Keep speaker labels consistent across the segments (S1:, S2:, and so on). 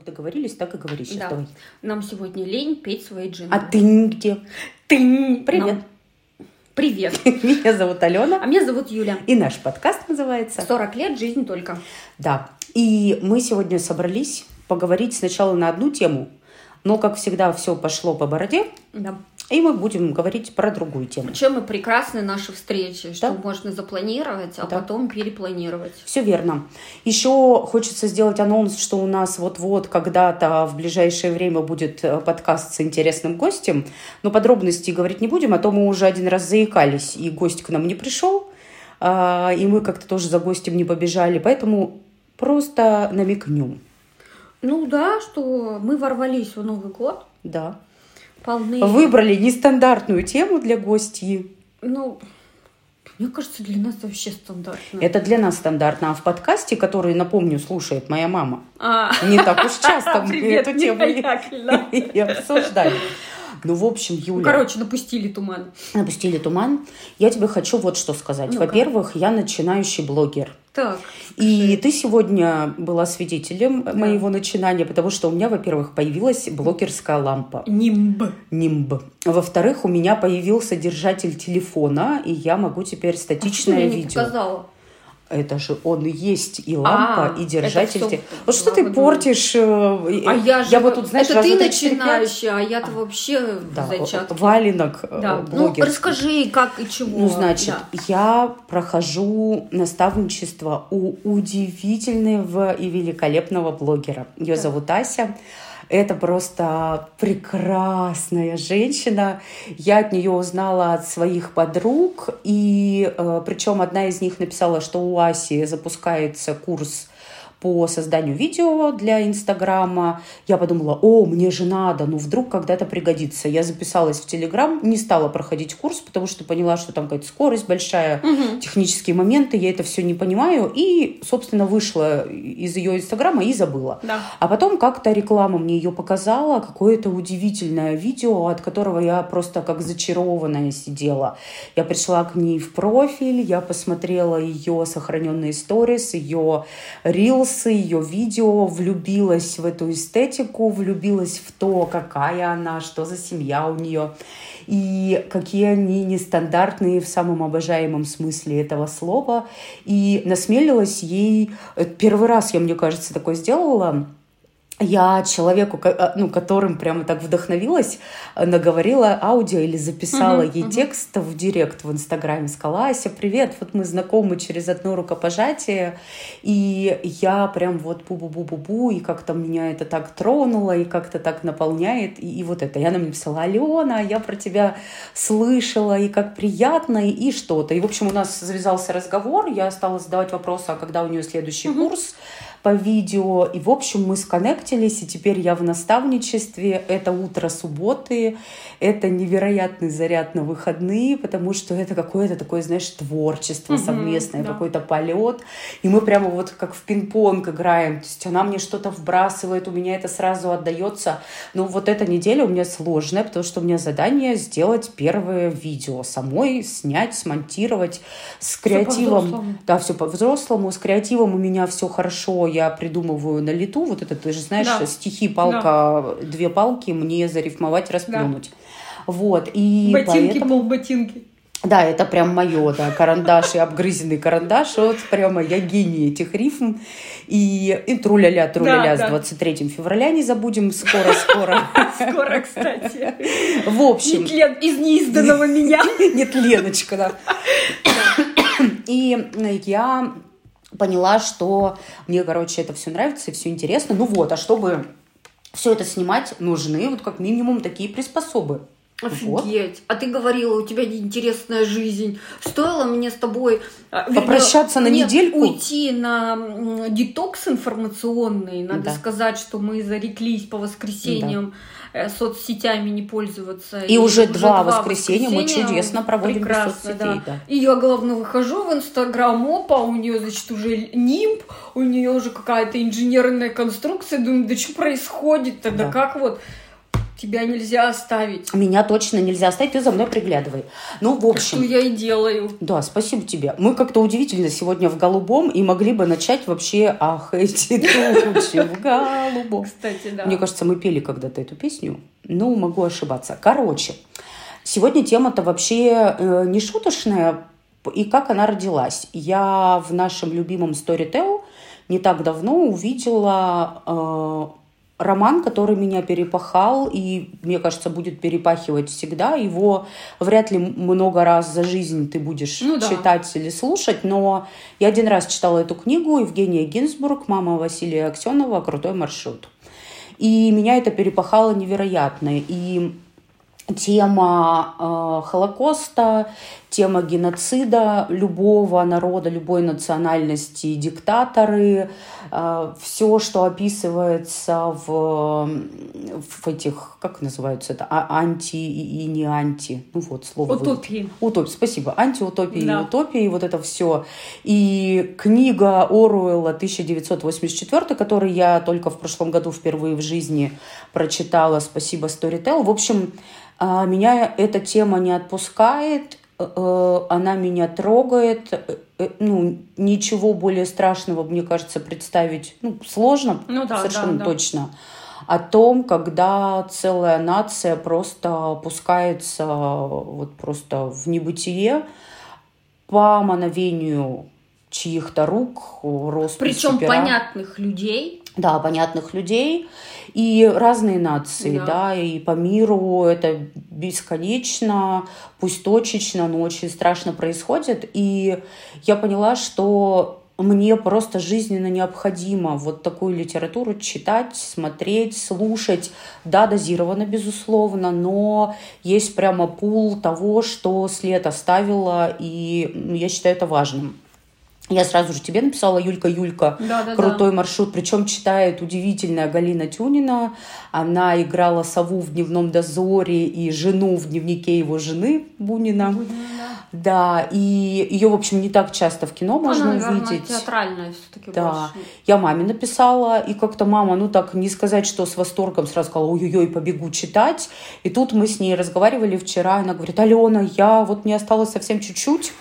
S1: как договорились, так и говори сейчас.
S2: Да.
S1: Давай.
S2: Нам сегодня лень петь свои джинглы.
S1: А ты где? Ты. Привет.
S2: Нам- Привет.
S1: Меня зовут Алена.
S2: А меня зовут Юля.
S1: И наш подкаст называется
S2: 40 лет, жизнь только.
S1: Да. И мы сегодня собрались поговорить сначала на одну тему, но, как всегда, все пошло по бороде,
S2: Да.
S1: И мы будем говорить про другую тему.
S2: Чем и прекрасны наши встречи, что
S1: Да.
S2: можно запланировать, а
S1: Да.
S2: потом перепланировать.
S1: Все верно. Еще хочется сделать анонс, что у нас вот-вот когда-то в ближайшее время будет э, подкаст с интересным гостем. Но подробностей говорить не будем, а то мы уже один раз заикались, и гость к нам не пришел, а, и мы как-то тоже за гостем не побежали. Поэтому просто намекнем.
S2: Ну да, что мы ворвались в Новый год,
S1: Да.
S2: Полны...
S1: Выбрали нестандартную тему для гостей.
S2: Ну, мне кажется, для нас вообще стандартно.
S1: Это для нас стандартно. А в подкасте, который, напомню, слушает моя мама,
S2: А,
S1: не так уж часто мы эту тему и- обсуждали. Ну, в общем,
S2: Ну,
S1: Юля,
S2: короче, напустили туман.
S1: напустили туман. Я тебе хочу вот что сказать.
S2: Ну-ка.
S1: Во-первых, я начинающий блогер.
S2: Так.
S1: И ты сегодня была свидетелем моего начинания, потому что у меня, во-первых, появилась блогерская лампа.
S2: Нимб.
S1: Нимб. Во-вторых, у меня появился держатель телефона, и я могу теперь
S2: А что
S1: статичное
S2: мне не
S1: видео.
S2: показала?
S1: Это же он и есть и лампа,
S2: А,
S1: и держатель.
S2: всё
S1: Вот что ты портишь? э,
S2: А я же...
S1: я вот тут, знаешь,
S2: это ты начинающая, а я-то вообще
S1: Да,
S2: зачатки.
S1: валенок э,
S2: Да. Ну, расскажи, как и чего.
S1: Ну, значит,
S2: Да.
S1: я прохожу наставничество у удивительного и великолепного блогера. Ее
S2: Так.
S1: зовут Ася. Это просто прекрасная женщина. Я от нее узнала от своих подруг. И причем одна из них написала, что у Аси запускается курс по созданию видео для Инстаграма. Я подумала, о, мне же надо, ну вдруг когда-то пригодится. Я записалась в Телеграм, не стала проходить курс, потому что поняла, что там какая-то скорость большая,
S2: Мгм.
S1: технические моменты, я это все не понимаю. И, собственно, вышла из ее Инстаграма и забыла.
S2: Да.
S1: А потом как-то реклама мне ее показала, какое-то удивительное видео, от которого я просто как зачарованная сидела. Я пришла к ней в профиль, я посмотрела ее сохраненные сторис, ее рилсы, ее видео, влюбилась в эту эстетику, влюбилась в то, какая она, что за семья у нее. И какие они нестандартные в самом обожаемом смысле этого слова. И насмелилась ей... э, Первый раз я, мне кажется, такое сделала. Я человеку, а, ну, которым прямо так вдохновилась, э, наговорила аудио или записала
S2: Мгм,
S1: ей
S2: мгм.
S1: текст в директ в Инстаграме. Сказала, Ася, привет, вот мы знакомы через одно рукопожатие. И я прям вот бу-бу-бу-бу-бу, и как-то меня это так тронуло, и как-то так наполняет. И, и вот это. Она мне написала, Алена, я про тебя слышала, и как приятно, и, и что-то. И, в общем, у нас завязался разговор, я стала задавать вопросы, а когда у нее следующий
S2: Мгм.
S1: курс по видео. И, в общем, мы сконнектились, и теперь я в наставничестве. Это утро субботы, это невероятный заряд на выходные, потому что это какое-то такое, знаешь, творчество
S2: Мгм,
S1: совместное,
S2: да.
S1: какой-то полет. И мы прямо вот как в пинг-понг играем. То есть она мне что-то вбрасывает, у меня это сразу отдается. Но вот эта неделя у меня сложная, потому что у меня задание сделать первое видео самой, снять, смонтировать с
S2: Всё
S1: креативом. Да, все по-взрослому. С креативом у меня все хорошо. Я придумываю на лету. Вот это, ты же знаешь,
S2: Да.
S1: стихи, палка, две палки, мне зарифмовать, расплюнуть. Вот. И
S2: Ботинки,
S1: поэтому...
S2: полботинки.
S1: Да, это прям мое, да, карандаш и обгрызенный карандаш. Вот прямо я гений этих рифм. И, и труля-ля, труля-ля
S2: Да,
S1: с
S2: да.
S1: 23 февраля не забудем. Скоро-скоро.
S2: Скоро, кстати.
S1: В общем,
S2: Нетлен из неизданного меня.
S1: нет, Леночка, да. И я поняла, что мне, короче, это все нравится и все интересно. Ну вот, а чтобы все это снимать, нужны вот как минимум такие приспособы. Вот.
S2: Офигеть. А ты говорила, у тебя неинтересная жизнь. Стоило мне с тобой... а, вернее,
S1: Попрощаться на
S2: нет,
S1: недельку?
S2: Уйти на детокс информационный. Надо
S1: Да.
S2: сказать, что мы зареклись по воскресеньям э, соцсетями не пользоваться.
S1: И уже два воскресенья мы чудесно проводим без
S2: Прекрасно,
S1: соцсетей, да.
S2: И я, главное, выхожу в Инстаграм, опа, у нее, значит, уже нимб, у нее уже какая-то инженерная конструкция. Думаю, да что происходит-то? Да
S1: Да.
S2: как вот Тебя нельзя оставить.
S1: Меня точно нельзя оставить, ты за мной приглядывай. Ну, в общем...
S2: Что я и делаю.
S1: Да, спасибо тебе. Мы как-то удивительно сегодня в голубом и могли бы начать вообще «Ах, эти тучи в голубом».
S2: Кстати, да.
S1: Мне кажется, мы пели когда-то эту песню. Ну, могу ошибаться. Короче, сегодня тема-то вообще э, не шуточная, и как она родилась. Я в нашем любимом Storytel не так давно увидела э, роман, который меня перепахал и, мне кажется, будет перепахивать всегда. Его вряд ли много раз за жизнь ты будешь
S2: Ну да.
S1: читать или слушать, но я один раз читала эту книгу Евгения Гинзбург, мама Василия Аксенова «Крутой маршрут». И меня это перепахало невероятно. И тема э, Холокоста, тема геноцида любого народа, любой национальности, диктаторы, э, все, что описывается в, в этих, как называются это, А- анти и, и не анти, ну вот слово. вы-
S2: Утопии.
S1: Спасибо. Антиутопии
S2: Да.
S1: и утопии, вот это все. И книга Оруэлла 1984, которую я только в прошлом году впервые в жизни прочитала. Спасибо, Storytel. В общем, меня эта тема не отпускает, э, э, она меня трогает. Э, Ну, ничего более страшного, мне кажется, представить ну, сложно,
S2: Ну да,
S1: совершенно
S2: да, да.
S1: точно. О том, когда целая нация просто опускается вот просто в небытие по мановению чьих-то рук, росписи
S2: Причем
S1: пера.
S2: понятных людей.
S1: Да, понятных людей и разные нации,
S2: Да.
S1: да. и по миру это бесконечно, пусть точечно, но очень страшно происходит. И я поняла, что мне просто жизненно необходимо вот такую литературу читать, смотреть, слушать. Да, дозировано, безусловно, но есть прямо пул того, что след оставила, и я считаю это важным. Я сразу же тебе написала, Юлька, Юлька,
S2: Да-да-да.
S1: крутой маршрут. Причем читает удивительная Галина Тюнина. Она играла сову в дневном дозоре и жену в дневнике его жены Бунина. Да, и ее, в общем, не так часто в кино можно
S2: Она, наверное,
S1: увидеть.
S2: театральная все-таки
S1: Да,
S2: больше.
S1: я маме написала, и как-то мама, ну так не сказать, что с восторгом сразу сказала, ой-ой-ой, побегу читать. И тут мы с ней разговаривали вчера, она говорит, Алена, я вот мне осталось совсем чуть-чуть,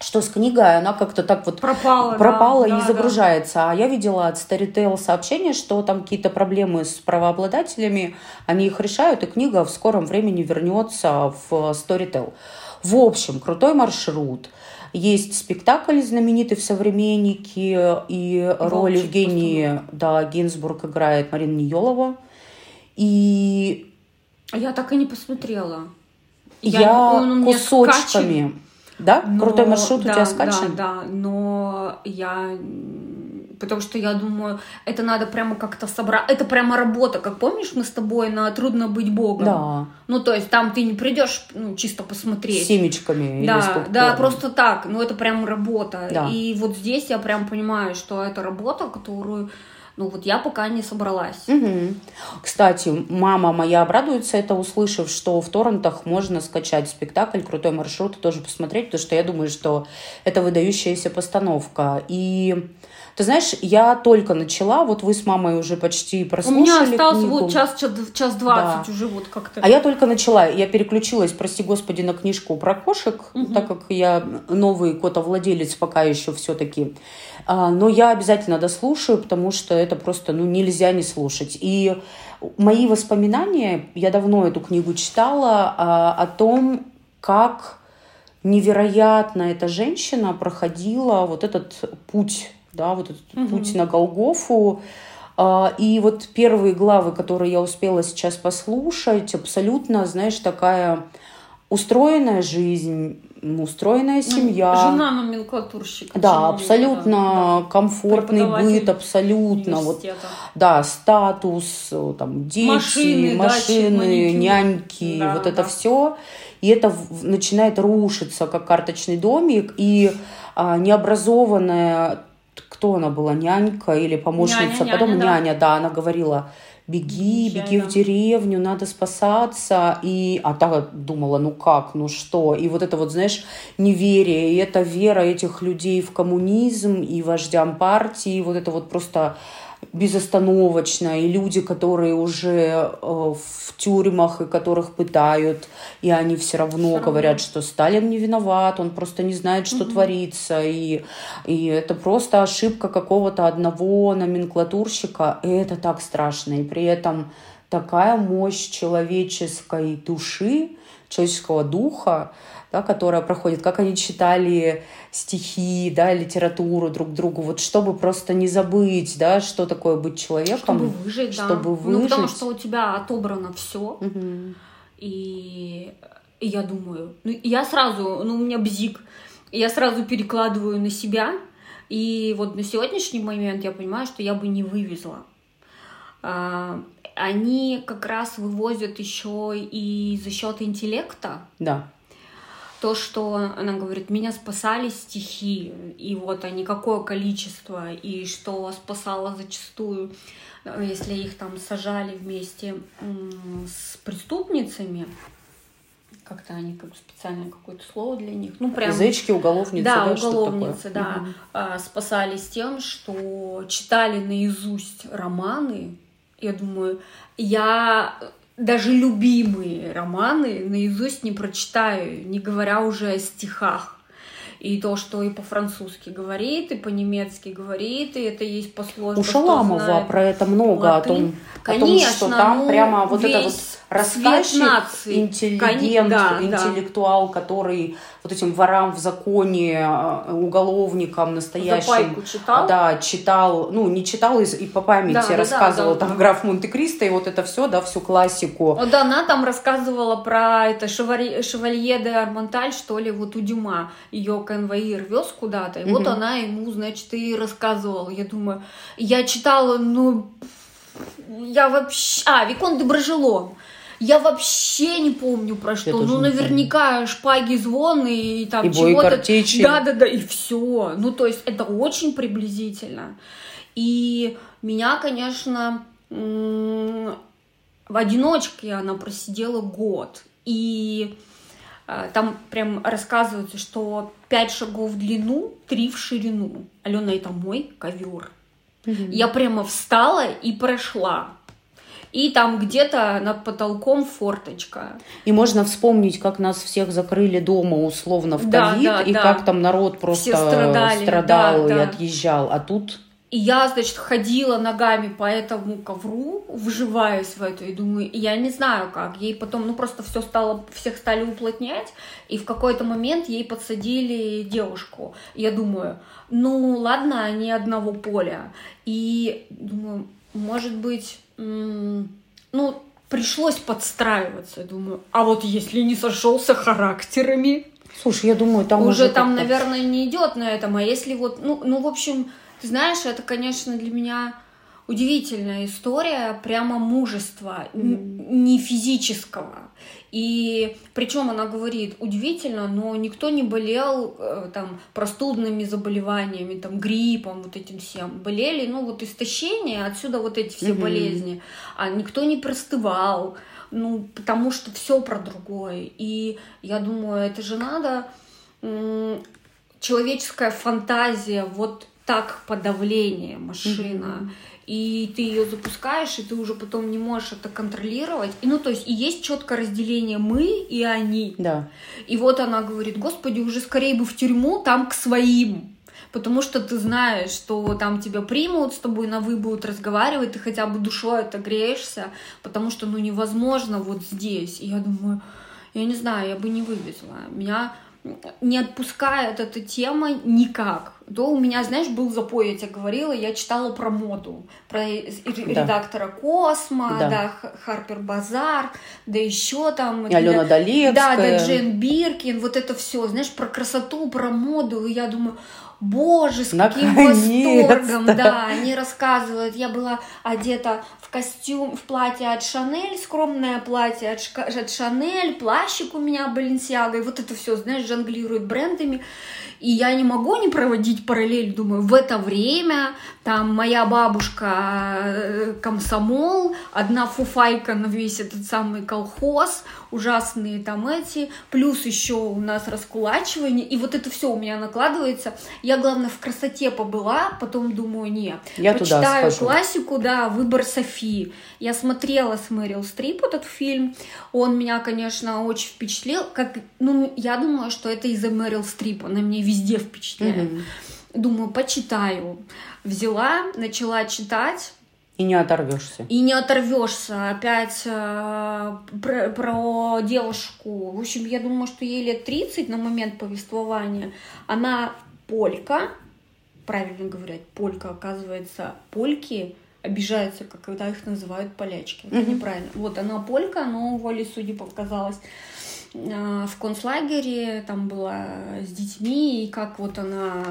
S1: что с книгой она как-то так вот
S2: Пропала, да,
S1: пропала и
S2: да,
S1: не
S2: да.
S1: загружается. А я видела от Storytel сообщение, что там какие-то проблемы с правообладателями, они их решают, и книга в скором времени вернется в Storytel. В общем, крутой маршрут. Есть спектакль знаменитый в «Современнике», и роль Евгении да, Гинзбург играет Марина Ниелова. И
S2: Я так и не посмотрела.
S1: я,
S2: он меня
S1: кусочками...
S2: скачан,
S1: Да?
S2: но-
S1: Крутой маршрут
S2: да,
S1: у тебя скачан?
S2: Да, да, но я... Потому что я думаю, это надо прямо как-то собрать. Это прямо работа. Как помнишь, мы с тобой на «Трудно быть богом»?
S1: Да.
S2: Ну, то есть там ты не придешь ну, чисто
S1: С
S2: посмотреть.
S1: семечками или с
S2: Да,
S1: попкорном.
S2: да, просто так. Ну, это прям работа.
S1: Да.
S2: И вот здесь я прям понимаю, что это работа, которую, ну, вот я пока не собралась.
S1: Мгм. Кстати, мама моя обрадуется это, услышав, что в торрентах можно скачать спектакль «Крутой маршрут» и тоже посмотреть, потому что я думаю, что это выдающаяся постановка. И ты знаешь, я только начала, вот вы с мамой уже почти
S2: У
S1: прослушали
S2: меня остался
S1: книгу.
S2: вот час, час, двадцать
S1: Да.
S2: уже вот как-то.
S1: А я только начала, я переключилась, прости господи, на книжку про кошек,
S2: Мгм.
S1: так как я новый котовладелец пока еще все-таки. Но я обязательно дослушаю, потому что это просто ну, нельзя не слушать. И мои воспоминания, я давно эту книгу читала, а, о том, как невероятно эта женщина проходила вот этот путь, да, вот этот
S2: Мгм.
S1: путь на Голгофу. А, И вот первые главы, которые я успела сейчас послушать, абсолютно, знаешь, такая устроенная жизнь, устроенная
S2: Ну,
S1: семья.
S2: Жена номенклатурщика.
S1: Да, абсолютно комфортный
S2: Преподаватель
S1: быт, абсолютно. Вот, да, статус, там, дети,
S2: Машины,
S1: машины,
S2: дачи,
S1: няньки,
S2: Да,
S1: вот это
S2: да.
S1: все. И это начинает рушиться, как карточный домик. И а, необразованная, кто она была, нянька или помощница,
S2: Няня,
S1: потом
S2: няня, да.
S1: няня, да, она говорила, беги,
S2: Езжай,
S1: беги в деревню, надо спасаться. И, а та думала, ну как, ну что? И вот это вот, знаешь, неверие, и эта вера этих людей в коммунизм и вождям партии, вот это вот просто безостановочно, и люди, которые уже э, в тюрьмах, и которых пытают, и они все равно все говорят, равно. что Сталин не виноват, он просто не знает, что угу. творится, и, и это просто ошибка какого-то одного номенклатурщика, и это так страшно, и при этом такая мощь человеческой души, человеческого духа, да, которая проходит, как они читали стихи, да, литературу друг другу, вот чтобы просто не забыть, да, что такое быть человеком.
S2: Чтобы выжить, чтобы да. Выжить. Ну, потому что у тебя отобрано все. Угу. И, и я думаю, ну, я сразу, ну, у меня бзик, я сразу перекладываю на себя, и вот на сегодняшний момент я понимаю, что я бы не вывезла. А, они как раз вывозят еще и за счет интеллекта.
S1: Да
S2: то, что она говорит, меня спасали стихи, и вот они какое количество, и что спасало зачастую, э, если их там сажали вместе с преступницами, как-то они как специально какое-то слово для них.
S1: Ну, прям... Язычки, уголовницы.
S2: Да, да уголовницы, да. Угу. Спасались тем, что читали наизусть романы. Я думаю, я даже любимые романы наизусть не прочитаю, не говоря уже о стихах. И то, что и по-французски говорит, и по-немецки говорит, и это есть пословица.
S1: У Шаламова про это много, латынь. о том, Конечно, о том, что там ну, прямо вот это вот рассказчик, интеллигент, да, интеллектуал, да. который вот этим ворам в законе, э, уголовникам настоящим...
S2: читал?
S1: Да, читал, ну, не читал и по памяти да, рассказывал да, да, там да. граф Монте-Кристо и вот это все, да, всю классику.
S2: Вот она там рассказывала про это Шевалье, Шевалье де Армонталь, что ли, вот у Дюма. Ее конвоир вез куда-то, и угу. вот она ему, значит, и рассказывала. Я думаю, я читала, ну, я вообще... А, Викон де Брожелон. Я вообще не помню про что. ну, наверняка помню. шпаги, звон и там
S1: и чего-то.
S2: Да, да, да, и все. Ну, то есть это очень приблизительно. И меня, конечно, в одиночке она просидела год. И там прям рассказывается, что пять шагов в длину, три в ширину. Алена, это мой ковер. Угу. Я прямо встала и прошла и там где-то над потолком форточка.
S1: И можно вспомнить, как нас всех закрыли дома условно в ковид, да, да, и да. как там народ просто страдали, страдал да, и да. отъезжал. А тут...
S2: И я, значит, ходила ногами по этому ковру, вживаясь в это, и думаю, я не знаю как. Ей потом, ну просто все стало, всех стали уплотнять, и в какой-то момент ей подсадили девушку. Я думаю, ну ладно, они одного поля. И думаю, может быть, ну, пришлось подстраиваться, думаю. А вот если не сошелся характерами,
S1: Слушай, я думаю, там
S2: уже, уже там, наверное, не идет на этом. А если вот, ну, ну, в общем, ты знаешь, это, конечно, для меня удивительная история прямо мужества, mm. не физического. И причем она говорит, удивительно, но никто не болел э, там простудными заболеваниями, там гриппом, вот этим всем. Болели, ну вот истощение, отсюда вот эти все mm-hmm. болезни. А никто не простывал, ну потому что все про другое. И я думаю, это же надо человеческая фантазия, вот так подавление машина. Mm-hmm и ты ее запускаешь, и ты уже потом не можешь это контролировать. И, ну, то есть, и есть четкое разделение мы и они.
S1: Да.
S2: И вот она говорит, господи, уже скорее бы в тюрьму, там к своим. Потому что ты знаешь, что там тебя примут, с тобой на вы будут разговаривать, ты хотя бы душой отогреешься, потому что, ну, невозможно вот здесь. И я думаю, я не знаю, я бы не вывезла. Меня не отпускает эта тема никак. То у меня, знаешь, был запой, я тебе говорила, я читала про моду, про редактора Космо, да, да Харпер Базар, да еще там...
S1: И Алена Долевская.
S2: Да, да, Джейн Биркин, вот это все, знаешь, про красоту, про моду, и я думаю, Боже, с каким восторгом, да, они рассказывают. Я была одета в костюм, в платье от Шанель, скромное платье от, от Шанель, плащик у меня Баленсиага, и вот это все, знаешь, жонглирует брендами. И я не могу не проводить параллель, думаю, в это время там моя бабушка э, комсомол, одна фуфайка на весь этот самый колхоз, ужасные там эти, плюс еще у нас раскулачивание, и вот это все у меня накладывается. Я, главное, в красоте побыла, потом думаю, нет.
S1: Я
S2: Почитаю
S1: туда схожу.
S2: классику, да, «Выбор Софии». Я смотрела с Мэрил Стрип этот фильм. Он меня, конечно, очень впечатлил. Как, ну, я думаю, что это из-за Мэрил Стрип. Она меня везде впечатляет.
S1: Мгм.
S2: Думаю, почитаю. Взяла, начала читать.
S1: И не оторвешься.
S2: И не оторвешься. Опять э, про, про девушку. В общем, я думаю, что ей лет 30 на момент повествования. Она полька. Правильно говорят, полька, оказывается, польки обижаются, когда их называют полячки. Это
S1: Мгм.
S2: неправильно. Вот она полька, но воле судьи показалась э, в концлагере, там была с детьми, и как вот она,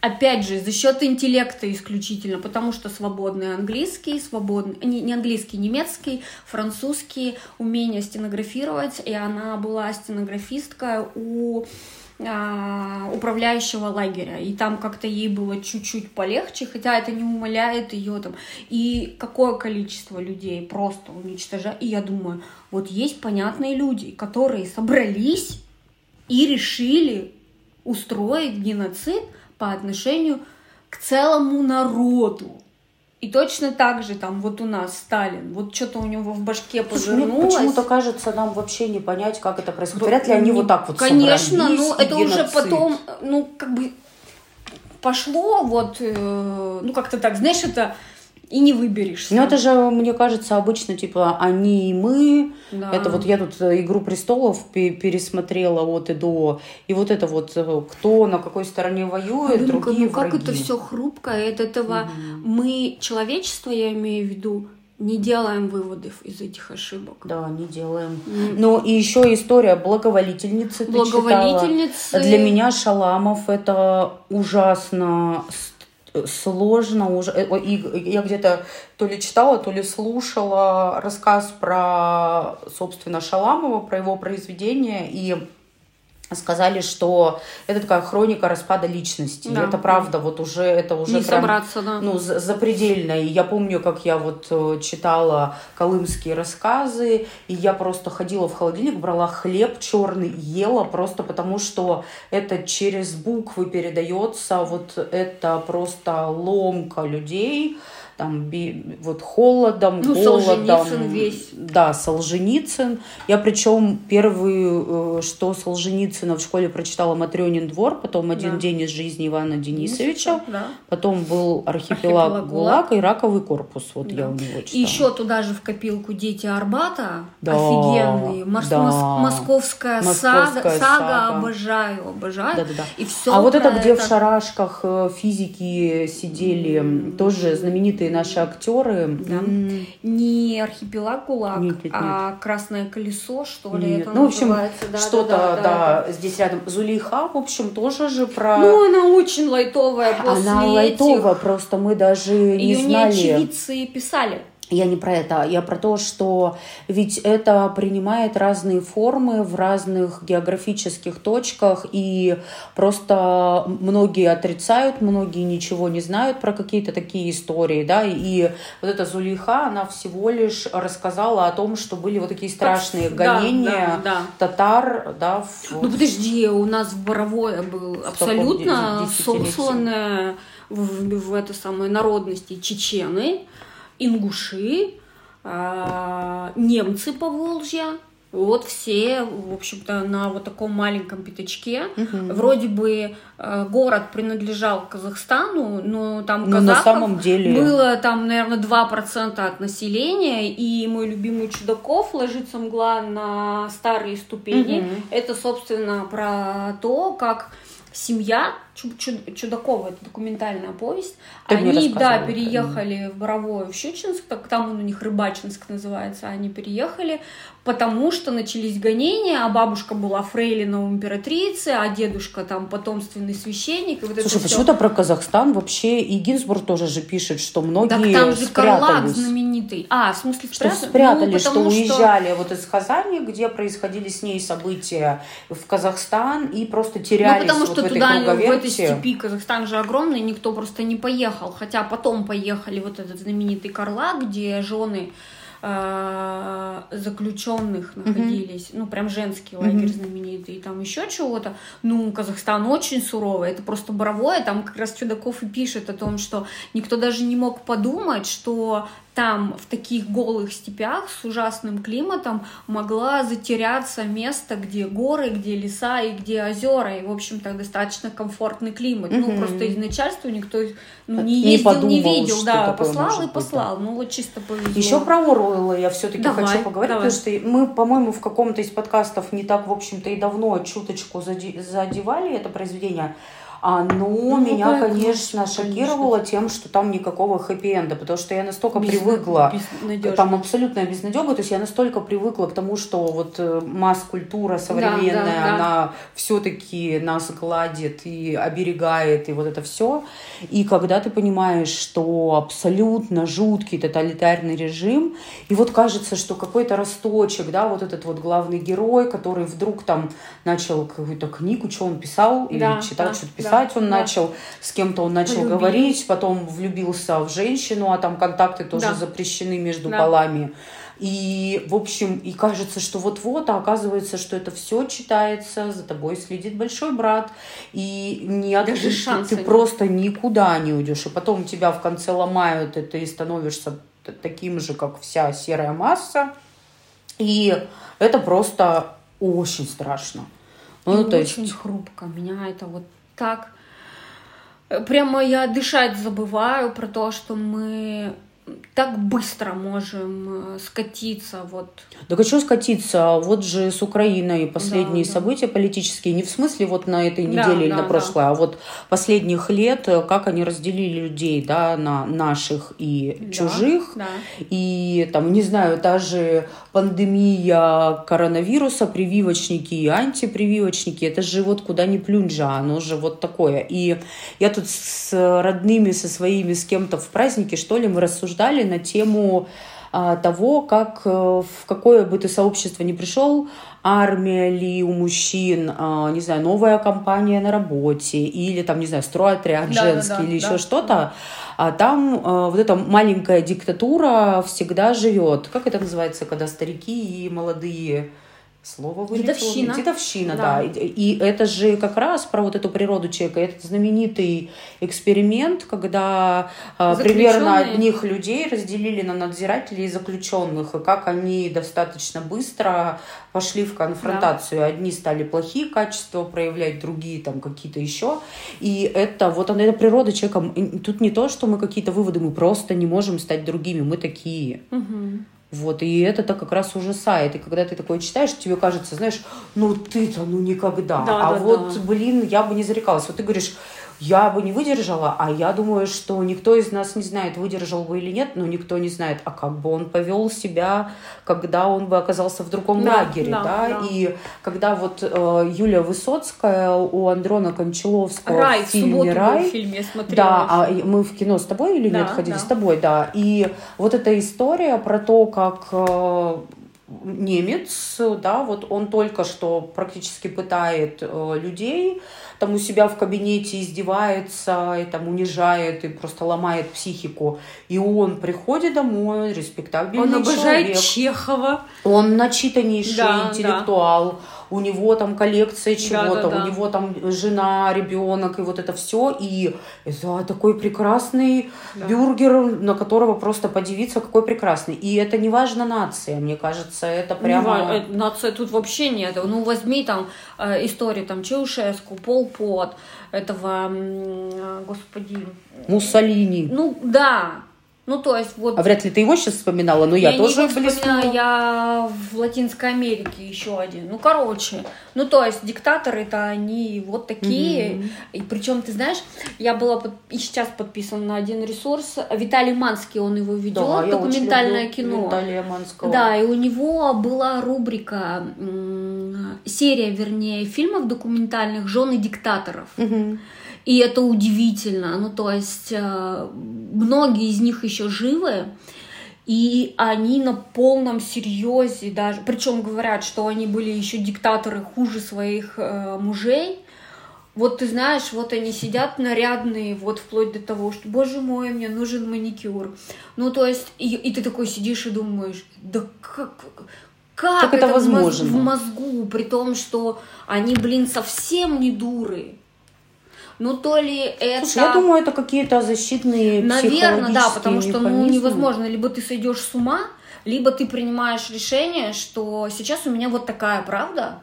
S2: опять же, за счет интеллекта исключительно, потому что свободный английский, свободный, не, не английский, немецкий, французский, умение стенографировать, и она была стенографистка у а, управляющего лагеря, и там как-то ей было чуть-чуть полегче, хотя это не умаляет ее там. И какое количество людей просто уничтожает. И я думаю, вот есть понятные люди, которые собрались и решили устроить геноцид по отношению к целому народу. И точно так же там вот у нас Сталин, вот что-то у него в башке
S1: мне
S2: повернулось.
S1: почему-то кажется, нам вообще не понять, как это происходит. Вряд ли они
S2: Не-
S1: вот так вот
S2: Конечно,
S1: собрались,
S2: ну это уже
S1: геноцид.
S2: потом, ну как бы пошло вот, э, ну как-то так, знаешь, это и не выберешься.
S1: Ну, это же, мне кажется, обычно, типа, они и мы.
S2: Да.
S1: Это вот я тут э, «Игру престолов» пе- пересмотрела от и до. И вот это вот, э, кто на какой стороне воюет,
S2: Я думаю,
S1: другие
S2: ну как
S1: враги.
S2: это все хрупко, от этого мы, человечество, я имею в виду, не делаем выводов из этих ошибок.
S1: Да, не делаем.
S2: М.
S1: Ну, и еще история благоволительницы ты
S2: Благоволительницы.
S1: читала. Для меня Шаламов это ужасно сложно уже и я где-то то ли читала то ли слушала рассказ про собственно Шаламова про его произведение и сказали, что это такая хроника распада личности. И
S2: Да.
S1: это правда, вот уже это уже
S2: не
S1: прям
S2: собраться, да.
S1: ну, за- запредельно. И я помню, как я вот э, читала колымские рассказы, и я просто ходила в холодильник, брала хлеб черный, ела просто потому, что это через буквы передается, вот это просто ломка людей, там, би- вот холодом,
S2: Ну,
S1: голодом.
S2: Солженицын весь.
S1: Да, Солженицын. Я причем первый, э, что Солженицына в школе прочитала Матрёнин двор, потом «Один
S2: Да.
S1: день из жизни Ивана Денисовича.
S2: Да.
S1: Потом был архипелаг,
S2: Архипелаг
S1: ГУЛАГ и раковый корпус. Вот
S2: Да.
S1: я у него читала.
S2: И еще туда же в копилку Дети Арбата.
S1: Да,
S2: Офигенные. Мос-
S1: да.
S2: мос- московская,
S1: Московская
S2: сага, сага,
S1: сага.
S2: обожаю, обожаю.
S1: Да-да-да.
S2: И все
S1: а вот это, где в шарашках э, физики сидели, тоже знаменитые наши актеры.
S2: Да.
S1: М,
S2: Не архипелаг ГУЛАГ,
S1: Нет, нет,
S2: а Красное колесо, что ли,
S1: нет.
S2: это
S1: Ну, в общем.
S2: Да,
S1: что-то,
S2: да,
S1: да,
S2: да, да.
S1: здесь рядом. Зулейха, в общем, тоже же про...
S2: Ну, она очень лайтовая после
S1: Она лайтовая, просто мы даже не
S2: Ее не
S1: знали.
S2: очевидцы писали.
S1: Я не про это, я про то, что ведь это принимает разные формы в разных географических точках, и просто многие отрицают, многие ничего не знают про какие-то такие истории, да, и вот эта Зулейха, она всего лишь рассказала о том, что были вот такие страшные
S2: Да,
S1: гонения
S2: да, да.
S1: татар, да, в...
S2: Ну подожди, у нас в Боровое был абсолютно
S1: де- десятилетие?
S2: сосланная в, в это самое народности чечены, ингуши, а, немцы по Волжья. Вот все, в общем-то, на вот таком маленьком пятачке.
S1: Мгм.
S2: Вроде бы э, город принадлежал Казахстану, но там
S1: Но на
S2: казахов
S1: самом деле-
S2: было там, наверное, 2% от населения, и мой любимый Чудаков ложится мгла на старые ступени.
S1: Мгм.
S2: Это, собственно, про то, как семья Чудакова, это документальная повесть,
S1: Ты
S2: они, да, переехали в Боровое, в Щучинск, так, там он у них Рыбачинск называется, они переехали, потому что начались гонения, а бабушка была фрейлином императрицы, а дедушка там потомственный священник. И вот
S1: Слушай, почему-то про Казахстан вообще и Гинзбург тоже же пишет, что многие
S2: Так там же Карлак
S1: спрятались.
S2: знаменитый. А, в смысле
S1: Что
S2: спрятали?
S1: спрятали,
S2: Ну,
S1: что уезжали вот из Казани, где происходили с ней события в Казахстан и просто
S2: Ну,
S1: терялись
S2: потому
S1: вот
S2: что
S1: в этой
S2: туда, в
S1: круговерти.
S2: степи Казахстан же огромный, никто просто не поехал. Хотя потом поехали вот этот знаменитый Карлак, где жены э, заключенных находились, mm-hmm. ну прям женский лагерь mm-hmm. знаменитый, и там еще чего-то. Ну, Казахстан очень суровый, это просто боровое, там как раз Чудаков и пишет о том, что никто даже не мог подумать, что там, в таких голых степях с ужасным климатом, могла затеряться место, где горы, где леса и где озера. И, в общем-то, достаточно комфортный климат. Mm-hmm. Ну, просто из начальства никто ну, не ездил, не, подумал, не видел. Да, послал и послал. Быть, да. Ну, вот чисто повезло.
S1: Еще про Оруэлла я все-таки хочу поговорить, давай. потому что мы, по-моему, в каком-то из подкастов не так, в общем-то, и давно чуточку задевали это произведение. Оно ну, меня, конечно, конечно, шокировало тем, что там никакого хэппи-энда, потому что я настолько Безна... привыкла, там абсолютная безнадега, то есть я настолько привыкла к тому, что вот э, масс-культура современная, да, да, она да. все-таки нас гладит и оберегает, и вот это все. И когда ты понимаешь, что абсолютно жуткий тоталитарный режим, и вот кажется, что какой-то росточек, да, вот этот вот главный герой, который вдруг там начал какую-то книгу, что он писал, или да, читал, да, что-то писал, писать он да. начал, с кем-то он начал Полюбил. говорить, потом влюбился в женщину, а там контакты тоже да. запрещены между да. полами. И, в общем, и кажется, что вот-вот, а оказывается, что это все читается, за тобой следит большой брат, и не от... Даже ты, ты просто никуда не уйдешь. И потом тебя в конце ломают, и ты становишься таким же, как вся серая масса. И это просто очень страшно.
S2: Ну, и то очень есть... хрупко. Меня это вот так. Прямо я дышать забываю про то, что мы так быстро можем э, скатиться. Вот.
S1: Да что скатиться? Вот же с Украиной последние да, события да. политические, не в смысле вот на этой неделе да, или да, на прошлой, да. а вот последних лет, э, как они разделили людей да, на наших и да, чужих. Да. И там, не знаю, та же пандемия коронавируса, прививочники и антипрививочники, это же вот куда ни плюнь же, оно же вот такое. И я тут с родными, со своими, с кем-то в празднике, что ли, мы рассуждали обсуждали на тему а, того, как э, в какое бы ты сообщество ни пришел, армия ли у мужчин, а, не знаю, новая компания на работе, или там, не знаю, стройотряд да, женский, да, да, или да, еще что-то, а там а, вот эта маленькая диктатура всегда живет. Как это называется, когда старики и молодые Слово вылетело. Дедовщина. Дедовщина, да. да. И, и это же как раз про вот эту природу человека. Это знаменитый эксперимент, когда а, примерно одних людей разделили на надзирателей и заключенных, и как они достаточно быстро пошли в конфронтацию. Да. Одни стали плохие качества проявлять, другие там какие-то еще. И это вот она, это природа человека. Тут не то, что мы какие-то выводы, мы просто не можем стать другими, мы такие. Угу. Вот, и это-то как раз ужасает. И когда ты такое читаешь, тебе кажется, знаешь, ну ты-то, ну никогда. Да, а да, вот, да. блин, я бы не зарекалась. Вот ты говоришь, я бы не выдержала, а я думаю, что никто из нас не знает, выдержал бы или нет, но никто не знает, а как бы он повел себя, когда он бы оказался в другом да, лагере, да, да? да. И когда вот э, Юлия Высоцкая у Андрона Кончаловского Рай, в фильме «Рай», в фильме да, а мы в кино с тобой или да, нет ходили? Да. С тобой, да. И вот эта история про то, как э, немец, да, вот он только что практически пытает э, людей, там у себя в кабинете издевается, и там унижает, и просто ломает психику. И он приходит домой, респектабельный
S2: Он
S1: обожает человек.
S2: Чехова.
S1: Он начитаннейший да, интеллектуал. Да у него там коллекция чего-то, да, да, да. у него там жена, ребенок и вот это все. И это такой прекрасный да. бюргер, на которого просто подивиться, какой прекрасный. И это не важно нация, мне кажется, это прямо...
S2: Не, э, нация тут вообще нет. Ну, возьми там э, историю там Чаушеску, Пол Пот, этого, э, господи...
S1: Муссолини.
S2: Ну, да, ну, то есть вот...
S1: А вряд ли ты его сейчас вспоминала, но я, я тоже
S2: блеснула. Я в Латинской Америке еще один. Ну, короче. Ну, то есть диктаторы-то они вот такие. Mm-hmm. И причем, ты знаешь, я была под... и сейчас подписана на один ресурс. Виталий Манский, он его ведет, да, документальное кино.
S1: Виталия Манского.
S2: Да, и у него была рубрика, серия, вернее, фильмов документальных «Жены диктаторов». Mm-hmm. И это удивительно. Ну, то есть э, многие из них еще живы, и они на полном серьезе даже, причем говорят, что они были еще диктаторы хуже своих э, мужей. Вот ты знаешь, вот они сидят нарядные, вот вплоть до того, что, боже мой, мне нужен маникюр. Ну, то есть, и, и ты такой сидишь и думаешь, да как, как, как это, это возможно? В мозгу, при том, что они, блин, совсем не дуры. Ну, то ли это...
S1: Слушай, я думаю, это какие-то защитные
S2: Наверное, да, потому что ну, невозможно. Либо ты сойдешь с ума, либо ты принимаешь решение, что сейчас у меня вот такая правда,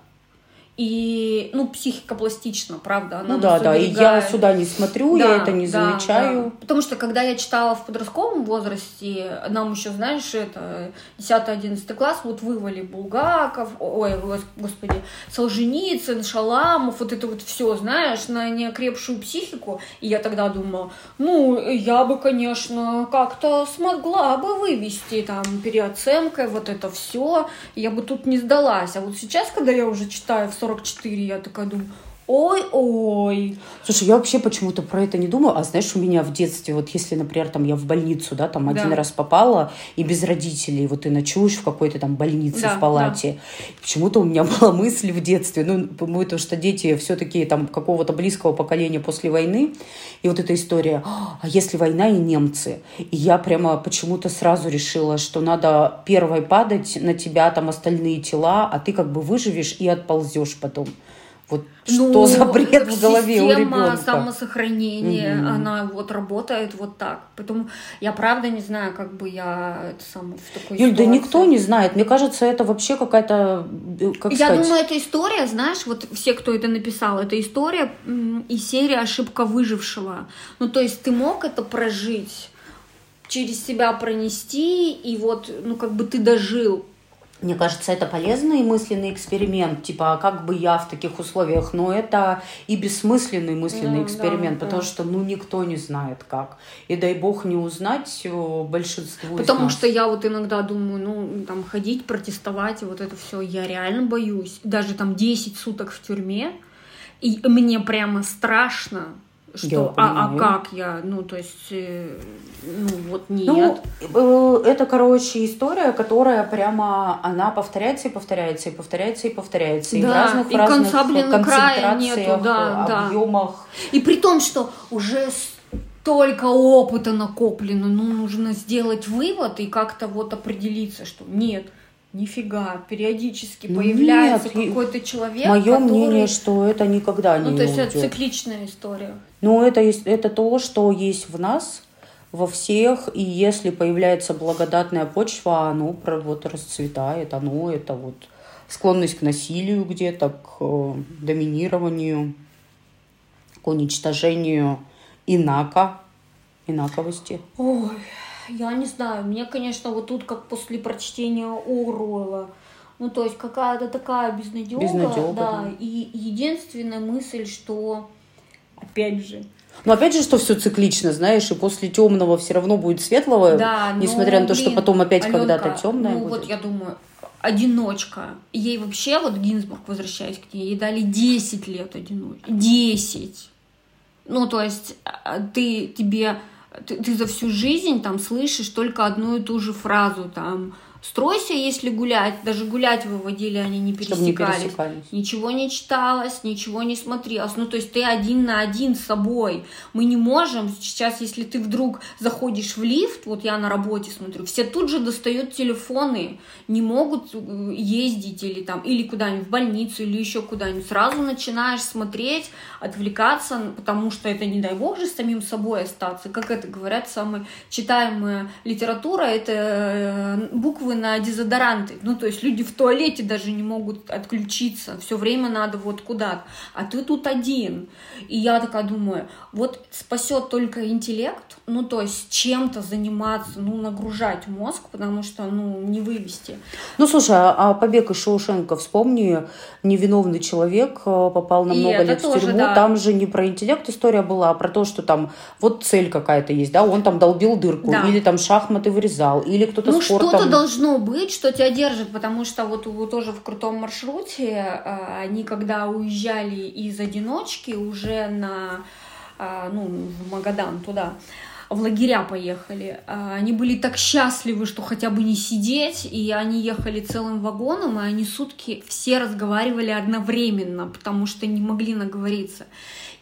S2: и, ну, психика пластична, правда.
S1: Она ну да, да, и я сюда не смотрю, да, я это не да, замечаю.
S2: Да. Потому что, когда я читала в подростковом возрасте, нам еще, знаешь, это 10-11 класс, вот вывали Булгаков, ой, господи, Солженицын, Шаламов, вот это вот все, знаешь, на неокрепшую психику. И я тогда думала, ну, я бы, конечно, как-то смогла бы вывести там переоценкой вот это все, я бы тут не сдалась. А вот сейчас, когда я уже читаю в 44, я такая думаю, Ой-ой.
S1: Слушай, я вообще почему-то про это не думаю. А знаешь, у меня в детстве, вот если, например, там я в больницу, да, там да. один раз попала, и без родителей, вот ты ночуешь в какой-то там больнице да, в палате. Да. Почему-то у меня была мысль в детстве, ну, потому что дети все-таки там какого-то близкого поколения после войны, и вот эта история, а если война и немцы? И я прямо почему-то сразу решила, что надо первой падать на тебя там остальные тела, а ты как бы выживешь и отползешь потом. Вот ну, что за бред в голове у ребенка?
S2: самосохранения, угу. она вот работает вот так. Поэтому я правда не знаю, как бы я это самое в такой
S1: Юль, ситуации. да никто не знает. Мне кажется, это вообще какая-то,
S2: э, как Я сказать... думаю, эта история, знаешь, вот все, кто это написал, это история из серии «Ошибка выжившего». Ну, то есть ты мог это прожить, через себя пронести, и вот, ну, как бы ты дожил
S1: мне кажется, это полезный мысленный эксперимент, типа, а как бы я в таких условиях, но это и бессмысленный мысленный ну, эксперимент, да, потому да. что, ну, никто не знает как. И дай бог не узнать большинству
S2: Потому что я вот иногда думаю, ну, там, ходить, протестовать, вот это все, я реально боюсь. Даже там 10 суток в тюрьме, и мне прямо страшно, что, а, а как я, ну, то есть, э, ну, вот нет.
S1: Ну, э, это, короче, история, которая прямо, она повторяется и повторяется, и повторяется, и повторяется. Да, и в разных, и разных края нету, да, объемах.
S2: Да. И при том, что уже столько опыта накоплено, ну, нужно сделать вывод и как-то вот определиться, что нет, Нифига, периодически ну, появляется какой-то человек.
S1: Мое который... мнение, что это никогда не.
S2: Ну, то есть уйдет. это цикличная история.
S1: Ну, это, есть, это то, что есть в нас, во всех, и если появляется благодатная почва, оно вот расцветает, оно это вот склонность к насилию где-то, к э, доминированию, к уничтожению инака, инаковости.
S2: Ой, я не знаю, мне, конечно, вот тут как после прочтения Оруэлла, ну, то есть какая-то такая безнадега, безнадега да, да, и единственная мысль, что, опять же,
S1: но опять же, что все циклично, знаешь, и после темного все равно будет светлого, да, несмотря ну, на то, блин, что потом опять когда-то темное.
S2: Ну
S1: будет.
S2: вот я думаю, одиночка. Ей вообще, вот Гинзбург, возвращаясь к ней, ей дали 10 лет одиночки. 10. Ну, то есть а, ты, тебе ты, ты за всю жизнь там слышишь только одну и ту же фразу там Стройся, если гулять. Даже гулять выводили, они не пересекались. не пересекались. Ничего не читалось, ничего не смотрелось. Ну, то есть ты один на один с собой. Мы не можем сейчас, если ты вдруг заходишь в лифт, вот я на работе смотрю, все тут же достают телефоны, не могут э, ездить или там, или куда-нибудь в больницу, или еще куда-нибудь. Сразу начинаешь смотреть, отвлекаться, потому что это, не дай бог же, с самим собой остаться. Как это говорят, самая читаемая литература — это э, буквы буквы на дезодоранты. Ну, то есть люди в туалете даже не могут отключиться. Все время надо вот куда-то. А ты тут один. И я такая думаю, вот спасет только интеллект, ну, то есть чем-то заниматься, ну, нагружать мозг, потому что, ну, не вывести.
S1: Ну, слушай, а, а побег из Шоушенка, вспомни, невиновный человек э, попал на много лет в тюрьму. Да. Там же не про интеллект история была, а про то, что там вот цель какая-то есть, да, он там долбил дырку, да. или там шахматы вырезал, или кто-то
S2: ну,
S1: спортом...
S2: что-то должно должно быть, что тебя держит, потому что вот, вот тоже в крутом маршруте э, они когда уезжали из одиночки уже на, э, ну, в Магадан туда, в лагеря поехали. А, они были так счастливы, что хотя бы не сидеть, и они ехали целым вагоном, и они сутки все разговаривали одновременно, потому что не могли наговориться.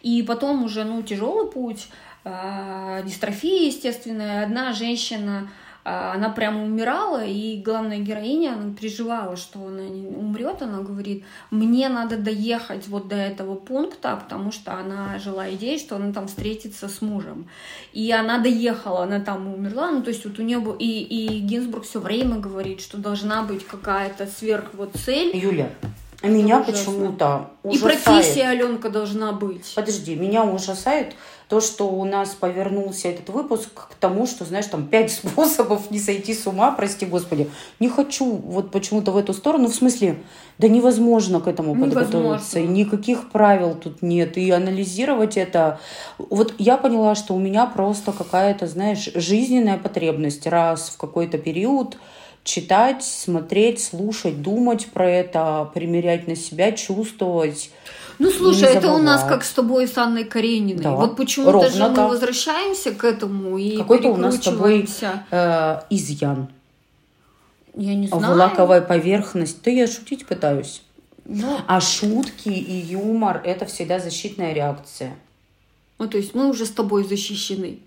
S2: И потом уже, ну, тяжелый путь, а, дистрофия естественная. Одна женщина а, она прямо умирала, и главная героиня, она переживала, что она умрет, она говорит, мне надо доехать вот до этого пункта, потому что она жила идеей, что она там встретится с мужем. И она доехала, она там умерла, ну то есть вот у нее был, и, и Гинзбург все время говорит, что должна быть какая-то сверх вот цель.
S1: Юля, а меня почему-то
S2: ужасает. И профессия Аленка должна быть.
S1: Подожди, меня ужасает то, что у нас повернулся этот выпуск к тому, что, знаешь, там пять способов не сойти с ума, прости господи. Не хочу вот почему-то в эту сторону, в смысле, да невозможно к этому невозможно. подготовиться. И никаких правил тут нет. И анализировать это... Вот я поняла, что у меня просто какая-то, знаешь, жизненная потребность раз в какой-то период читать, смотреть, слушать, думать про это, примерять на себя, чувствовать.
S2: Ну, слушай, это у нас как с тобой с Анной Карениной. Да, вот почему-то же мы возвращаемся к этому и
S1: Какой-то у нас с тобой э, изъян.
S2: Я не знаю.
S1: В лаковой поверхности. Да я шутить пытаюсь. Ну, а шутки и юмор – это всегда защитная реакция.
S2: Ну, то есть мы уже с тобой защищены.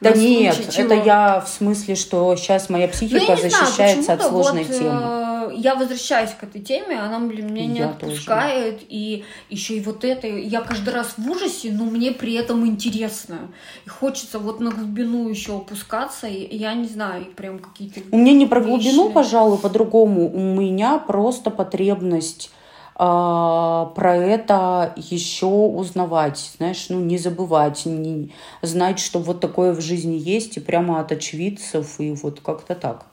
S1: Да нет, случай, это я в смысле, что сейчас моя ну, психика ну, защищается знаю, от сложной вот, темы.
S2: Э, я возвращаюсь к этой теме, она, блин, меня не я отпускает. Тоже. И еще и вот это, я каждый раз в ужасе, но мне при этом интересно. И хочется вот на глубину еще опускаться. И я не знаю, прям какие-то.
S1: У меня не про глубину, пожалуй, по-другому. У меня просто потребность про это еще узнавать, знаешь, ну не забывать, не, знать, что вот такое в жизни есть, и прямо от очевидцев, и вот как-то так.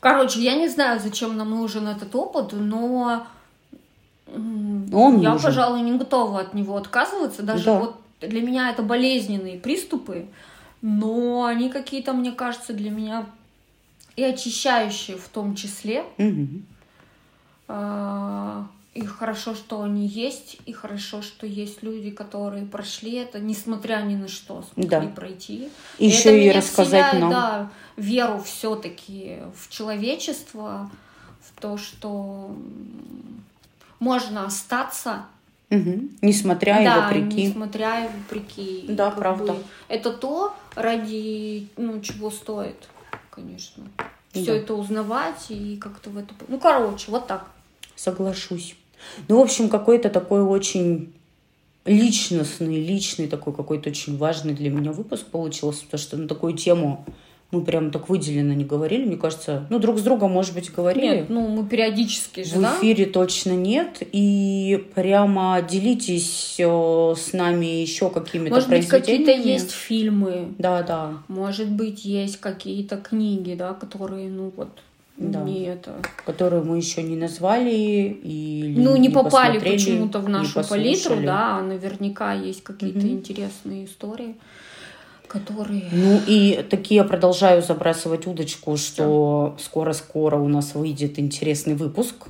S2: Короче, я не знаю, зачем нам нужен этот опыт, но
S1: Он
S2: я,
S1: нужен.
S2: пожалуй, не готова от него отказываться. Даже да. вот для меня это болезненные приступы, но они какие-то, мне кажется, для меня и очищающие в том числе.
S1: Угу.
S2: И хорошо, что они есть, и хорошо, что есть люди, которые прошли это, несмотря ни на что, смогли да. пройти.
S1: И еще и рассказать вселяет, нам.
S2: Да, веру все-таки в человечество, в то, что можно остаться.
S1: Угу. Несмотря
S2: да,
S1: и вопреки.
S2: Несмотря и вопреки.
S1: Да, правда. Бы,
S2: это то, ради ну, чего стоит, конечно. Все да. это узнавать и как-то в это. Ну, короче, вот так.
S1: Соглашусь. Ну, в общем, какой-то такой очень личностный, личный такой какой-то очень важный для меня выпуск получился, потому что на такую тему мы прям так выделенно не говорили, мне кажется. Ну, друг с другом, может быть, говорили.
S2: Нет, ну, мы периодически же,
S1: В да? эфире точно нет. И прямо делитесь э, с нами еще какими-то
S2: Может быть, какие-то есть фильмы.
S1: Да, да.
S2: Может быть, есть какие-то книги, да, которые, ну, вот да. не это.
S1: Которую мы еще не назвали и
S2: ну не, не попали почему-то в нашу палитру, да, а наверняка есть какие-то угу. интересные истории, которые.
S1: Ну и такие продолжаю забрасывать удочку, что скоро-скоро у нас выйдет интересный выпуск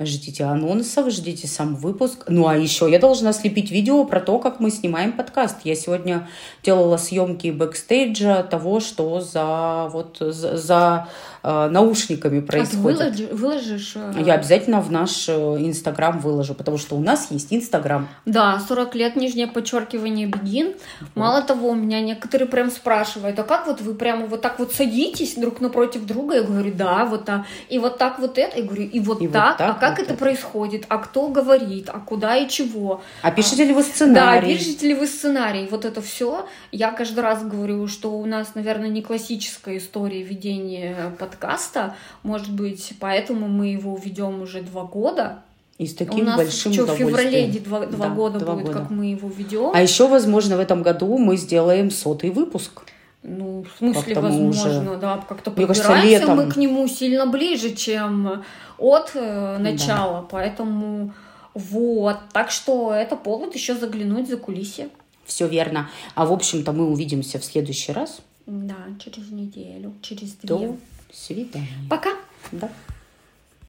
S1: Ждите анонсов, ждите сам выпуск. Ну а еще я должна слепить видео про то, как мы снимаем подкаст. Я сегодня делала съемки бэкстейджа того, что за вот за, за э, наушниками происходит. А
S2: ты выложишь? выложишь э...
S1: Я обязательно в наш э, инстаграм выложу, потому что у нас есть инстаграм.
S2: Да, 40 лет нижнее подчеркивание бегин. Вот. Мало того, у меня некоторые прям спрашивают, а как вот вы прямо вот так вот садитесь друг напротив друга? Я говорю, да, вот так. И вот так вот это. Я говорю, и вот и так. Вот так. А как это происходит, а кто говорит, а куда и чего.
S1: А пишете ли вы сценарий?
S2: Да, пишете ли вы сценарий. Вот это все. Я каждый раз говорю, что у нас, наверное, не классическая история ведения подкаста. Может быть, поэтому мы его ведем уже два года.
S1: И с таким У нас большим что,
S2: в феврале два, два да, года два будет, года. как мы его ведем.
S1: А еще, возможно, в этом году мы сделаем сотый выпуск.
S2: Ну, в смысле, возможно, уже... да, как-то подбираемся мы к нему сильно ближе, чем от э, начала, да. поэтому вот. Так что это повод еще заглянуть за кулисье.
S1: Все верно. А в общем-то мы увидимся в следующий раз.
S2: Да, через неделю, через
S1: две. До свидания.
S2: Пока.
S1: Да.